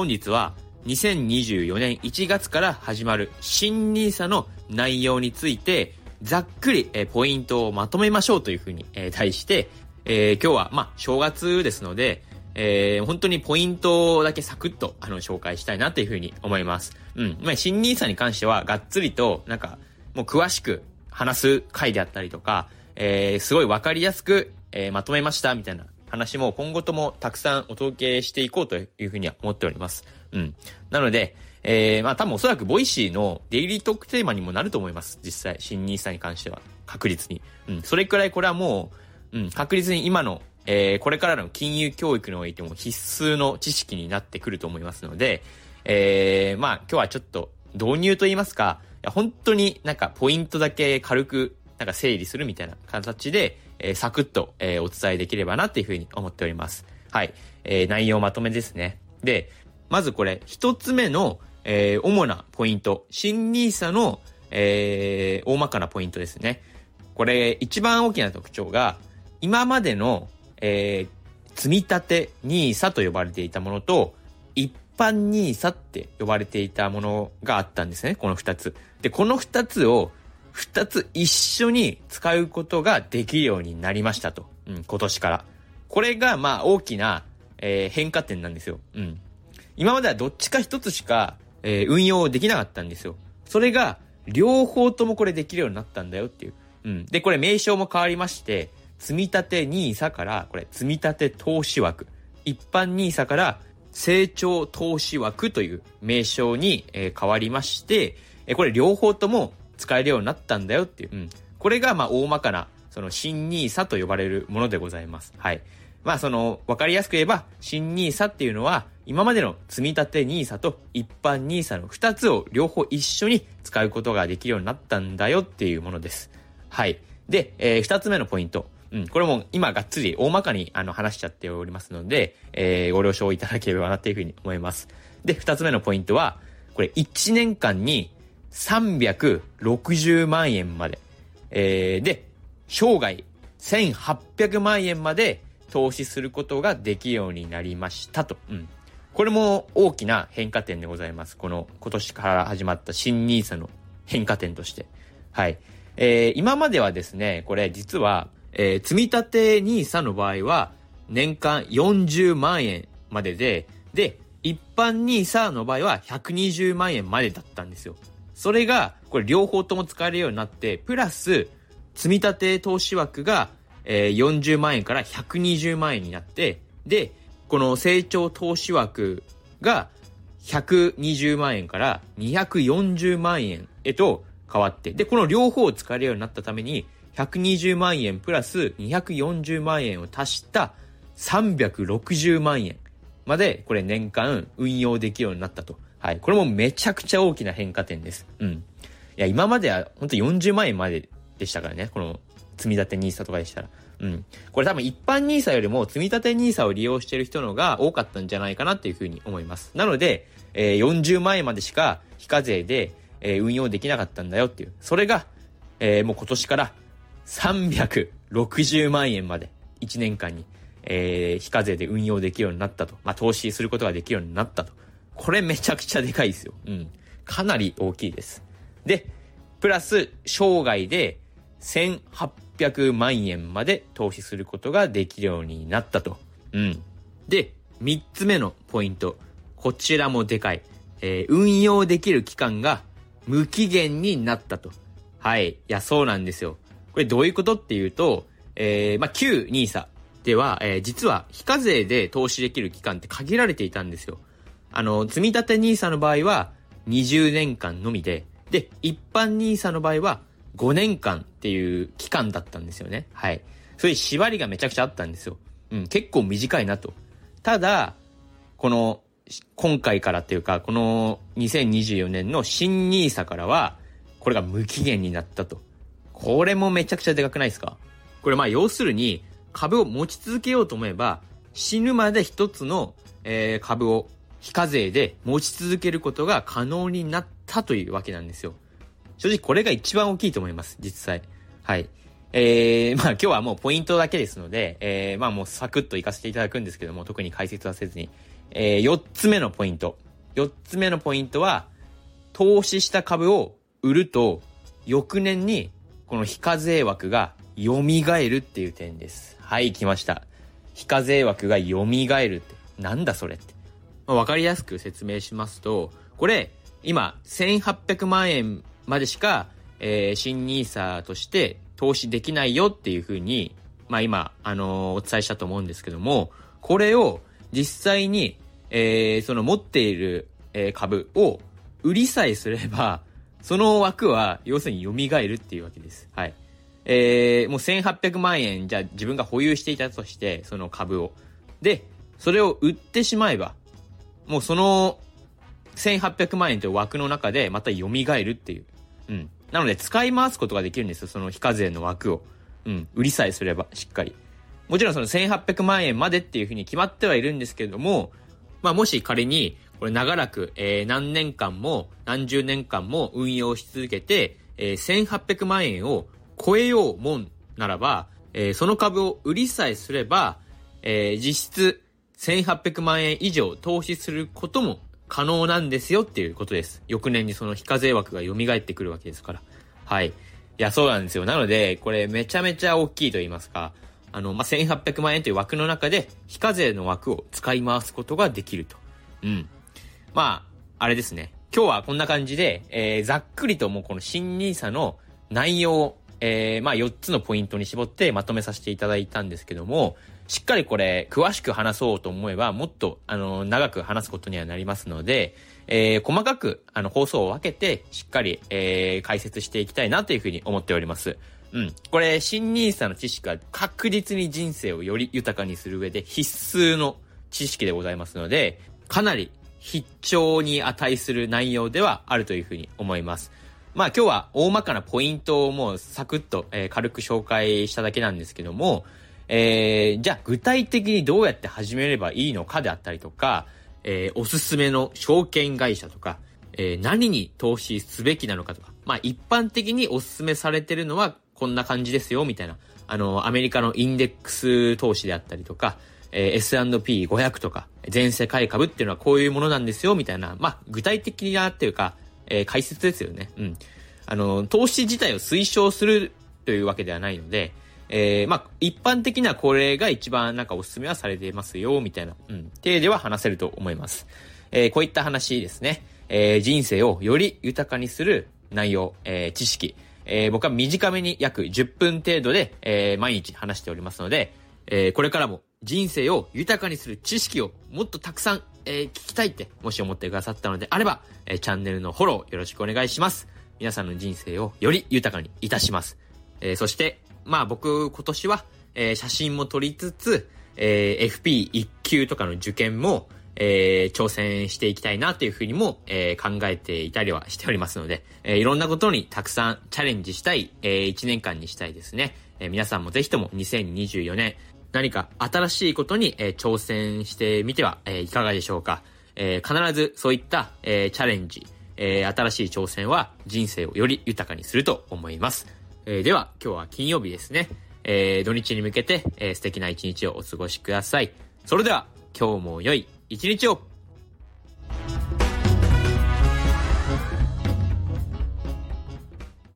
本日は2024年1月から始まる新 nisa の内容について、ざっくり、えポイントをまとめましょうというふうに、え対して、えー、今日は、まあ、正月ですので、えー、本当にポイントだけサクッと、あの、紹介したいなというふうに思います。うん。まあ、新 nisa に関しては、がっつりと、なんか、もう詳しく話す回であったりとか、えー、すごいわかりやすく、えー、まとめました、みたいな話も今後ともたくさんお届けしていこうというふうには思っております。うん。なので、えー、まあ多分おそらく Voicy のデイリートークテーマにもなると思います。実際、新 NISA に関しては。確実に。うん。それくらいこれはもう、うん、確実に今の、えー、これからの金融教育においても必須の知識になってくると思いますので、えー、まあ今日はちょっと導入と言いますか、本当になんかポイントだけ軽くなんか整理するみたいな形で、えー、サクッと、えー、お伝えできればなっていうふうに思っております。はい。えー、内容まとめですね。で、まずこれ、一つ目の、えー、主なポイント。新 nisa の、えー、大まかなポイントですね。これ、一番大きな特徴が、今までの、えー、積み立て nisa と呼ばれていたものと、一般 nisa って呼ばれていたものがあったんですね。この二つ。で、この二つを二つ一緒に使うことができるようになりましたと。うん、今年から。これが、まあ、大きな、えー、変化点なんですよ。うん。今まではどっちか一つしか、えー、運用できなかったんですよ。それが、両方ともこれできるようになったんだよっていう。うん。で、これ名称も変わりまして、積立 NISA から、これ、積立投資枠。一般 NISA から、成長投資枠という名称に、えー、変わりまして、えー、これ両方とも使えるようになったんだよっていう。うん。これが、まあ、大まかな、その、新 nisa と呼ばれるものでございます。はい。まあ、その、わかりやすく言えば、新 nisa っていうのは、今までの積立 nisa と一般 nisa の2つを両方一緒に使うことができるようになったんだよっていうものです。はい。で、えー、2つ目のポイント。うん、これも今がっつり大まかにあの話しちゃっておりますので、えー、ご了承いただければなというふうに思います。で、2つ目のポイントは、これ1年間に360万円まで。えー、で、生涯1800万円まで投資することができるようになりましたと。うん。これも大きな変化点でございます。この今年から始まった新 nisa の変化点として。はい。えー、今まではですね、これ実は、えー、積立 nisa の場合は年間40万円までで、で、一般 nisa の場合は120万円までだったんですよ。それが、これ両方とも使えるようになって、プラス、積立投資枠が、えー、40万円から120万円になって、で、この成長投資枠が120万円から240万円へと変わって、で、この両方を使えるようになったために、120万円プラス240万円を足した360万円まで、これ年間運用できるようになったと。はい。これもめちゃくちゃ大きな変化点です。うん。いや、今までは本当40万円まででしたからね。この積立 NISA とかでしたら。うん。これ多分一般 NISA よりも積立 NISA を利用している人のが多かったんじゃないかなっていうふうに思います。なので、えー、40万円までしか非課税で、えー、運用できなかったんだよっていう。それが、えー、もう今年から360万円まで1年間に、えー、非課税で運用できるようになったと。まあ、投資することができるようになったと。これめちゃくちゃでかいですよ。うん。かなり大きいです。で、プラス、生涯で1800万円まで投資することができるようになったと。うん。で、3つ目のポイント。こちらもでかい。えー、運用できる期間が無期限になったと。はい。いや、そうなんですよ。これどういうことっていうと、えー、まあ、旧 NISA では、えー、実は非課税で投資できる期間って限られていたんですよ。あの、積立 NISA の場合は20年間のみで、で、一般 NISA の場合は5年間っていう期間だったんですよね。はい。そういう縛りがめちゃくちゃあったんですよ。うん、結構短いなと。ただ、この、今回からっていうか、この2024年の新 NISA からは、これが無期限になったと。これもめちゃくちゃでかくないですか？これまあ要するに、株を持ち続けようと思えば、死ぬまで一つの、えー、株を非課税で持ち続けることが可能になったというわけなんですよ。正直これが一番大きいと思います、実際。はい。えー、まあ今日はもうポイントだけですので、えー、まあもうサクッと行かせていただくんですけども、特に解説はせずに。えー、4つ目のポイント。4つ目のポイントは、投資した株を売ると、翌年にこの非課税枠が蘇るっていう点です。はい、来ました。非課税枠が蘇るって、なんだそれって。まあ、わかりやすく説明しますと、これ、今、1800万円までしか、えー、新 nisa として投資できないよっていうふうに、まあ今、あのー、お伝えしたと思うんですけども、これを実際に、えー、その持っている、えー、株を売りさえすれば、その枠は要するに蘇るっていうわけです。はい。えー、もう1800万円じゃあ自分が保有していたとして、その株を。で、それを売ってしまえば、もうその1800万円という枠の中でまた蘇るっていう。うん。なので使い回すことができるんですよ、その非課税の枠を。うん。売りさえすれば、しっかり。もちろんその1800万円までっていうふうに決まってはいるんですけれども、まあもし仮に、これ長らく、えー、何年間も、何十年間も運用し続けて、えー、1800万円を超えようもんならば、えー、その株を売りさえすれば、えー、実質1800万円以上投資することも可能なんですよっていうことです。翌年にその非課税枠が蘇ってくるわけですから。はい。いや、そうなんですよ。なので、これめちゃめちゃ大きいと言いますか、あの、まあ、1800万円という枠の中で、非課税の枠を使い回すことができると。うん。まあ、あれですね。今日はこんな感じで、えー、ざっくりともうこの新 nisa の内容をえー、まあ4つのポイントに絞ってまとめさせていただいたんですけども、しっかりこれ詳しく話そうと思えばもっとあの長く話すことにはなりますので、えー、細かくあの放送を分けてしっかり、えー、解説していきたいなというふうに思っております。うん。これ、新 nisa の知識は確実に人生をより豊かにする上で必須の知識でございますので、かなり必聴に値する内容ではあるというふうに思います。まあ今日は大まかなポイントをもうサクッと、えー、軽く紹介しただけなんですけども、えー、じゃあ具体的にどうやって始めればいいのかであったりとか、えー、おすすめの証券会社とか、えー、何に投資すべきなのかとか、まあ一般的におすすめされてるのはこんな感じですよ、みたいな。あの、アメリカのインデックス投資であったりとか、えー、S&P500 とか、全世界株っていうのはこういうものなんですよ、みたいな、まあ具体的なっていうか、えー、解説ですよね。うん。あの、投資自体を推奨するというわけではないので、えー、まあ、一般的にはこれが一番なんかおすすめはされていますよ、みたいな、うん、程では話せると思います。えー、こういった話ですね。えー、人生をより豊かにする内容、えー、知識、えー、僕は短めに約10分程度で、えー、毎日話しておりますので、えー、これからも人生を豊かにする知識をもっとたくさんえー、聞きたいって、もし思ってくださったのであれば、えー、チャンネルのフォローよろしくお願いします。皆さんの人生をより豊かにいたします。えー、そして、まあ僕今年は、えー、写真も撮りつつ、えー、FP1 級とかの受験も、えー、挑戦していきたいなというふうにも、えー、考えていたりはしておりますので、えー、いろんなことにたくさんチャレンジしたい、えー、1年間にしたいですね。えー、皆さんもぜひとも2024年、何か新しいことに、えー、挑戦してみては、えー、いかがでしょうか。えー、必ずそういった、えー、チャレンジ、えー、新しい挑戦は人生をより豊かにすると思います。えー、では、今日は金曜日ですね。えー、土日に向けて、えー、素敵な一日をお過ごしください。それでは、今日も良い一日を